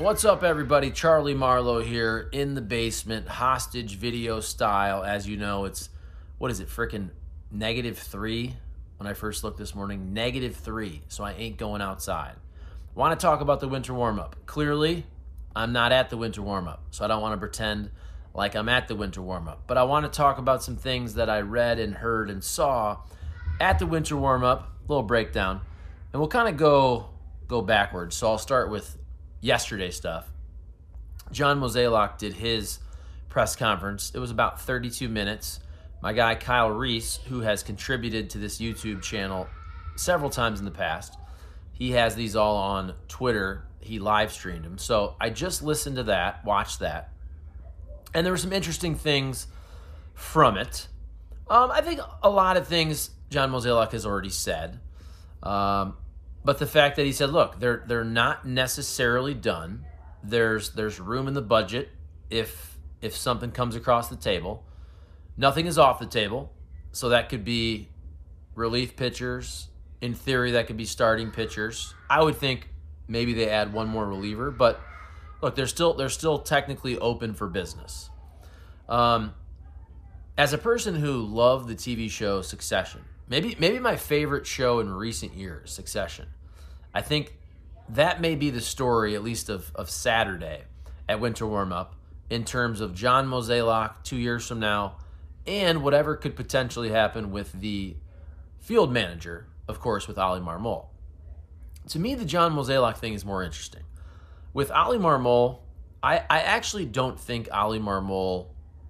What's up, everybody? Charlie Marlow here in the basement, hostage video style. As you know, it's what is it, freaking negative three when I first looked this morning? Negative three, so I ain't going outside. Want to talk about the winter warm up. Clearly, I'm not at the winter warm up, so I don't want to pretend like I'm at the winter warm up. But I want to talk about some things that I read and heard and saw at the winter warm up, little breakdown, and we'll kind of go go backwards. So I'll start with yesterday stuff. John Mozeliak did his press conference. It was about 32 minutes. My guy Kyle Reese, who has contributed to this YouTube channel several times in the past, he has these all on Twitter. He live streamed them. So I just listened to that, watched that, and there were some interesting things from it. Um, I think a lot of things John Mozeliak has already said. Um, but the fact that he said, look, they're they're not necessarily done. There's there's room in the budget if if something comes across the table. Nothing is off the table. So that could be relief pitchers. In theory, that could be starting pitchers. I would think maybe they add one more reliever, but look, they're still they're still technically open for business. Um, as a person who loved the TV show Succession, maybe maybe my favorite show in recent years, Succession. I think that may be the story, at least of, of Saturday at Winter Warm Up, in terms of John Mozeliak two years from now, and whatever could potentially happen with the field manager, of course, with Oli Marmol. To me, the John Mozeliak thing is more interesting. With Oli Marmol, I, I actually don't think Oli Marmol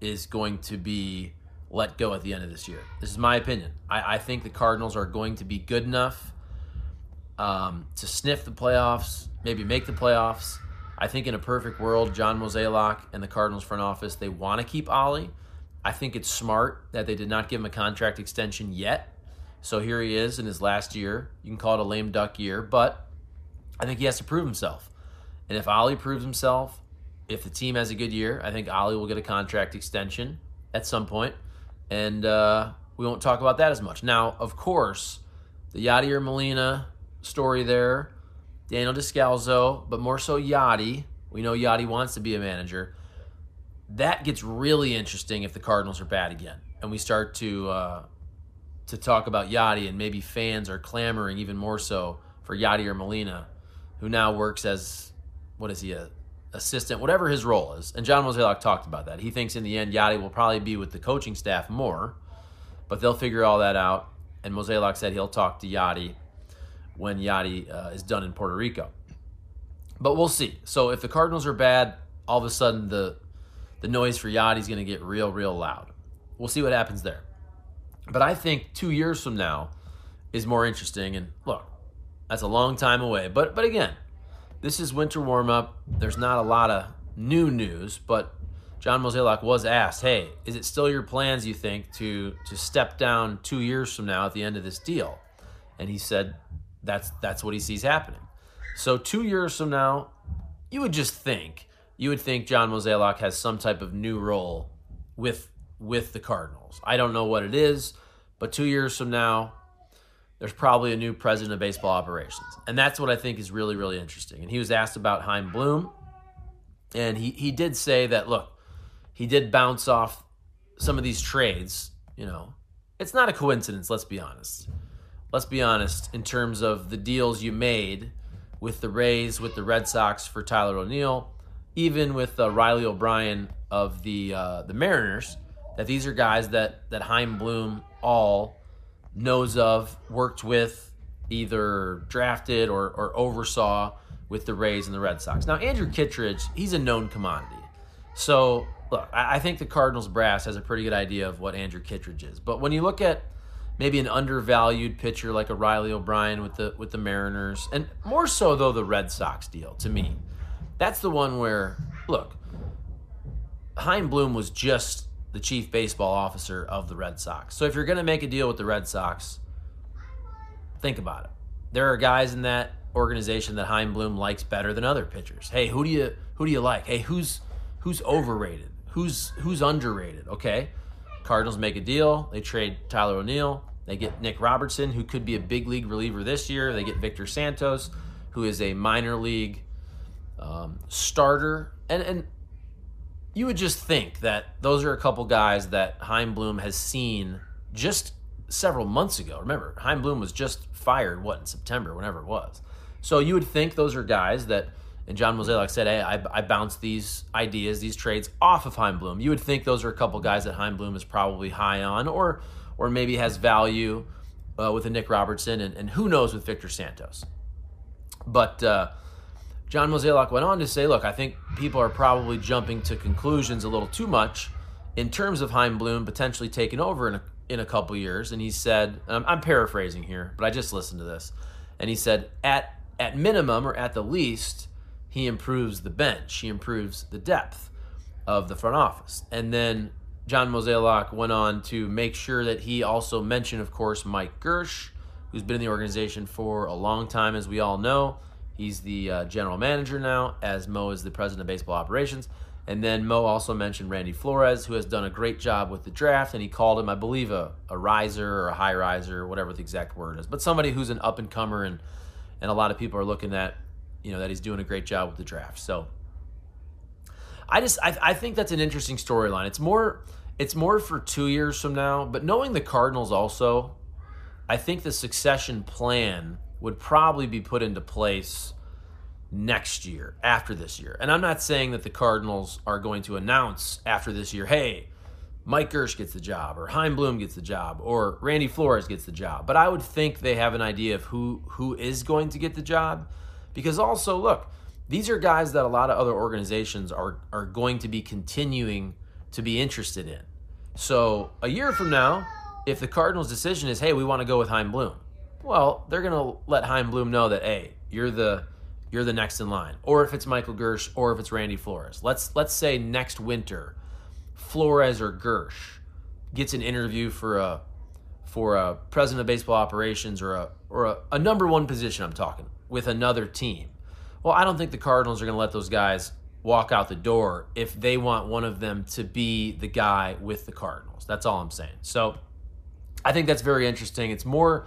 is going to be let go at the end of this year. This is my opinion. I, I think the Cardinals are going to be good enough um, to sniff the playoffs, maybe make the playoffs. I think in a perfect world, John Mozeliak and the Cardinals front office, they want to keep Oli. I think it's smart that they did not give him a contract extension yet. So here he is in his last year. You can call it a lame duck year, but I think he has to prove himself. And if Oli proves himself, if the team has a good year, I think Oli will get a contract extension at some point, and uh, we won't talk about that as much. Now, of course, the Yadier Molina story there, Daniel Descalso, but more so Yadi. We know Yadi wants to be a manager. That gets really interesting if the Cardinals are bad again, and we start to uh, to talk about Yadi, and maybe fans are clamoring even more so for Yadier Molina, who now works as what is he a assistant, whatever his role is. And John Mozeliak talked about that. He thinks in the end Yadi will probably be with the coaching staff more, but they'll figure all that out. And Mozeliak said he'll talk to Yadi when Yadi uh, is done in Puerto Rico. But we'll see. So if the Cardinals are bad, all of a sudden the the noise for Yadi is going to get real, real loud. We'll see what happens there. But I think two years from now is more interesting. And look, that's a long time away. But but again, this is winter warm up. There's not a lot of new news, but John Mozeliak was asked, "Hey, is it still your plans? You think to to step down two years from now at the end of this deal?" And he said, "That's that's what he sees happening." So two years from now, you would just think you would think John Mozeliak has some type of new role with with the Cardinals. I don't know what it is, but two years from now, there's probably a new president of baseball operations. And that's what I think is really, really interesting. And he was asked about Chaim Bloom, and he, he did say that, look, he did bounce off some of these trades. You know, it's not a coincidence, let's be honest. Let's be honest in terms of the deals you made with the Rays, with the Red Sox for Tyler O'Neill, even with uh, Riley O'Brien of the uh, the Mariners, that these are guys that that Chaim Bloom all knows of, worked with, either drafted or, or oversaw with the Rays and the Red Sox. Now, Andrew Kittredge, he's a known commodity. So, look, I, I think the Cardinals brass has a pretty good idea of what Andrew Kittredge is. But when you look at maybe an undervalued pitcher like a Riley O'Brien with the with the Mariners, and more so though the Red Sox deal to me. That's the one where, look, Chaim Bloom was just the chief baseball officer of the Red Sox. So if you're going to make a deal with the Red Sox, think about it. There are guys in that organization that Chaim Bloom likes better than other pitchers. Hey, who do you who do you like? Hey, who's who's overrated? Who's who's underrated? Okay. Cardinals make a deal. They trade Tyler O'Neill. They get Nick Robertson, who could be a big league reliever this year. They get Victor Santos, who is a minor league um, starter. And and you would just think that those are a couple guys that Chaim Bloom has seen just several months ago. Remember, Chaim Bloom was just fired, what, in September, whenever it was. So you would think those are guys that, and John Mozeliak said, hey, I, I bounced these ideas, these trades off of Chaim Bloom. You would think those are a couple guys that Chaim Bloom is probably high on or, or maybe has value uh, with a Nick Robertson and, and who knows with Victor Santos. But uh, John Mozeliak went on to say, look, I think people are probably jumping to conclusions a little too much in terms of Chaim Bloom potentially taking over in a, in a couple years. And he said, I'm, I'm paraphrasing here, but I just listened to this. And he said, at, at minimum or at the least, he improves the bench, he improves the depth of the front office. And then John Mozeliak went on to make sure that he also mentioned, of course, Mike Girsch, who's been in the organization for a long time, as we all know. He's the uh, general manager now, as Mo is the president of baseball operations. And then Mo also mentioned Randy Flores, who has done a great job with the draft, and he called him, I believe, a, a riser or a high riser, whatever the exact word is, but somebody who's an up and comer, and and a lot of people are looking at, you know, that he's doing a great job with the draft. So I just I, I think that's an interesting storyline. It's more it's more for two years from now, but knowing the Cardinals also, I think the succession plan would probably be put into place next year, after this year. And I'm not saying that the Cardinals are going to announce after this year, hey, Mike Girsch gets the job, or Chaim Bloom gets the job, or Randy Flores gets the job. But I would think they have an idea of who who is going to get the job. Because also, look, these are guys that a lot of other organizations are are going to be continuing to be interested in. So a year from now, if the Cardinals' decision is, hey, we want to go with Chaim Bloom, well, they're going to let Chaim Bloom know that hey, you're the you're the next in line. Or if it's Michael Girsch or if it's Randy Flores. Let's let's say next winter, Flores or Girsch gets an interview for a for a president of baseball operations or a or a, a number one position I'm talking with another team. Well, I don't think the Cardinals are going to let those guys walk out the door if they want one of them to be the guy with the Cardinals. That's all I'm saying. So I think that's very interesting. It's more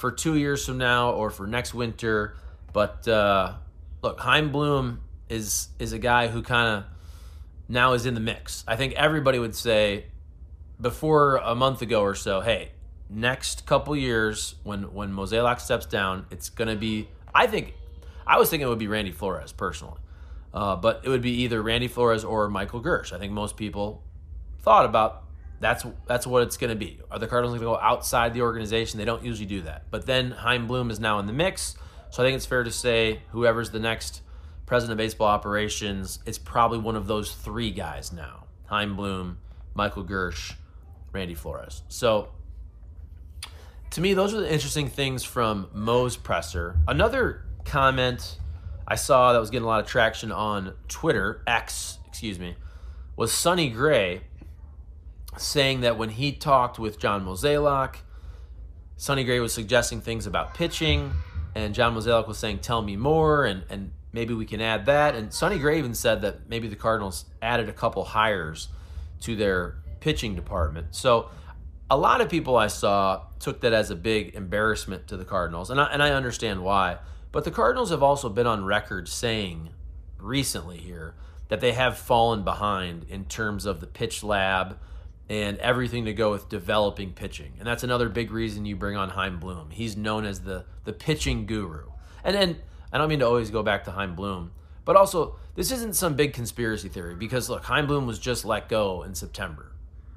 for two years from now or for next winter. But uh, look, Chaim Bloom is is a guy who kind of now is in the mix. I think everybody would say before a month ago or so, hey, next couple years when when Mozeliak steps down, it's gonna be. I think I was thinking it would be Randy Flores personally, uh, but it would be either Randy Flores or Michael Girsch. I think most people thought about that's that's what it's going to be. Are the Cardinals going to go outside the organization? They don't usually do that. But then Chaim Bloom is now in the mix, so I think it's fair to say whoever's the next president of baseball operations, it's probably one of those three guys now: Chaim Bloom, Michael Girsch, Randy Flores. So to me, those are the interesting things from Mo's presser. Another comment I saw that was getting a lot of traction on Twitter, X, excuse me, was Sonny Gray saying that when he talked with John Mozeliak, Sonny Gray was suggesting things about pitching, and John Mozeliak was saying, "Tell me more," and and maybe we can add that. And Sonny Gray even said that maybe the Cardinals added a couple hires to their pitching department. So a lot of people I saw took that as a big embarrassment to the Cardinals, and I, and I understand why. But the Cardinals have also been on record saying recently here that they have fallen behind in terms of the pitch lab and everything to go with developing pitching. And that's another big reason you bring on Chaim Bloom. He's known as the the pitching guru. And then I don't mean to always go back to Chaim Bloom, but also this isn't some big conspiracy theory because look, Chaim Bloom was just let go in September.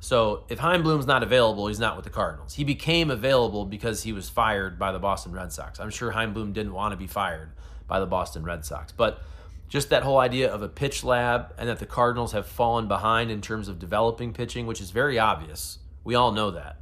So if Chaim Bloom's not available, he's not with the Cardinals. He became available because he was fired by the Boston Red Sox. I'm sure Chaim Bloom didn't want to be fired by the Boston Red Sox, but just that whole idea of a pitch lab and that the Cardinals have fallen behind in terms of developing pitching, which is very obvious. We all know that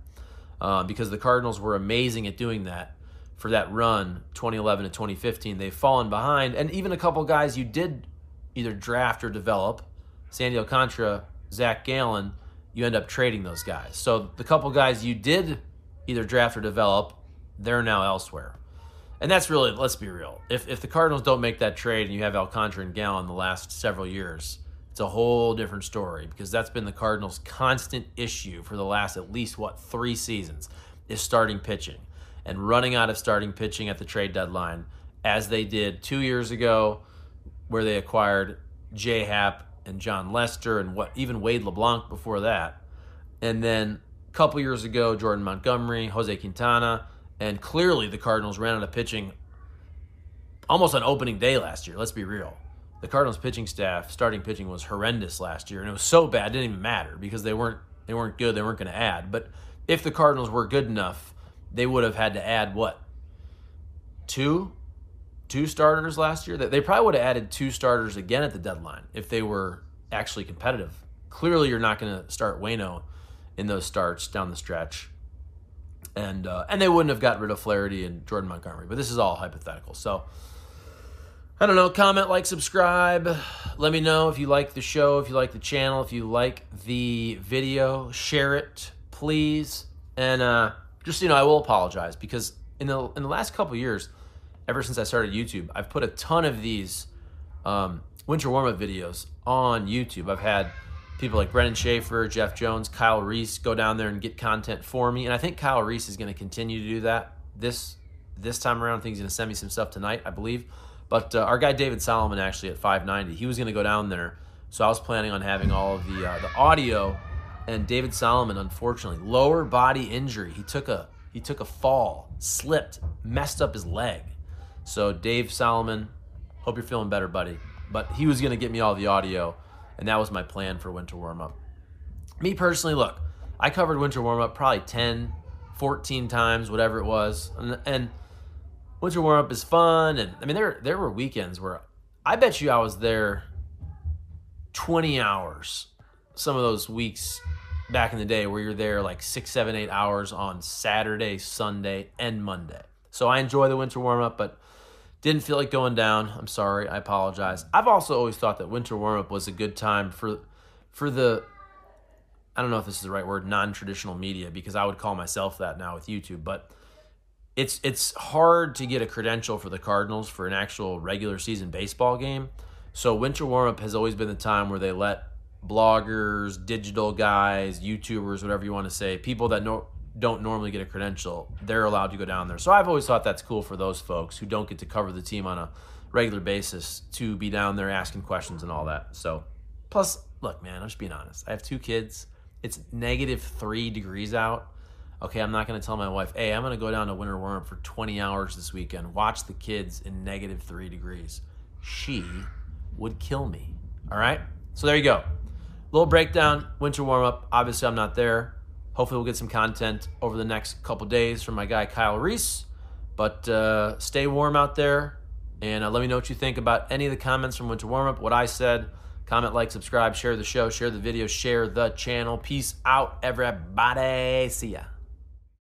uh, because the Cardinals were amazing at doing that for that run 2011 to 2015. They've fallen behind, and even a couple guys you did either draft or develop. Sandy Alcantara, Zach Gallen, you end up trading those guys. So the couple guys you did either draft or develop, they're now elsewhere. And that's really, let's be real. If, if the Cardinals don't make that trade and you have Alcantara and Gallen the last several years, it's a whole different story because that's been the Cardinals' constant issue for the last at least, what, three seasons is starting pitching and running out of starting pitching at the trade deadline, as they did two years ago, where they acquired J Happ and Jon Lester and what even Wade LeBlanc before that. And then a couple years ago, Jordan Montgomery, Jose Quintana, and clearly the Cardinals ran out of pitching almost on opening day last year. Let's be real. The Cardinals pitching staff, starting pitching was horrendous last year, and it was so bad it didn't even matter because they weren't they weren't good. They weren't going to add. But if the Cardinals were good enough, they would have had to add what two two starters last year. That They probably would have added two starters again at the deadline if they were actually competitive. Clearly, you're not going to start Waino in those starts down the stretch, and uh, and they wouldn't have got rid of Flaherty and Jordan Montgomery. But this is all hypothetical. So I don't know. Comment, like, subscribe. Let me know if you like the show, if you like the channel, if you like the video. Share it, please. And uh, just you know, I will apologize because in the in the last couple years, ever since I started YouTube, I've put a ton of these um, winter warm up videos on YouTube. I've had people like Brennan Schaefer, Jeff Jones, Kyle Reese go down there and get content for me, and I think Kyle Reese is going to continue to do that this this time around. I think he's going to send me some stuff tonight, I believe. But uh, our guy David Solomon actually at 590, he was going to go down there, so I was planning on having all of the uh, the audio and David Solomon, unfortunately, lower body injury. He took a he took a fall, slipped, messed up his leg. So Dave Solomon, hope you're feeling better, buddy. But he was gonna get me all the audio, and that was my plan for winter warm up. Me personally, look, I covered winter warm up probably 10, 14 times, whatever it was, and, and winter warm up is fun. And I mean, there there were weekends where I bet you I was there 20 hours some of those weeks back in the day where you're there like six, seven, eight hours on Saturday, Sunday, and Monday. So I enjoy the winter warm up, but didn't feel like going down. I'm sorry. I apologize. I've also always thought that winter warm up was a good time for for the I don't know if this is the right word, non-traditional media, because I would call myself that now with YouTube, but it's it's hard to get a credential for the Cardinals for an actual regular season baseball game. So winter warm up has always been the time where they let bloggers, digital guys, YouTubers, whatever you want to say, people that no, don't normally get a credential, they're allowed to go down there. So I've always thought that's cool for those folks who don't get to cover the team on a regular basis to be down there asking questions and all that. So, plus, look, man, I'm just being honest. I have two kids. It's negative three degrees out. Okay, I'm not going to tell my wife, hey, I'm going to go down to Winter Warm up for 20 hours this weekend, watch the kids in negative three degrees. She would kill me. All right? So there you go little breakdown, winter warm up. Obviously, I'm not there. Hopefully, we'll get some content over the next couple days from my guy Kyle Reese. But uh, stay warm out there, and uh, let me know what you think about any of the comments from winter warm up. What I said. Comment, like, subscribe, share the show, share the video, share the channel. Peace out, everybody. See ya.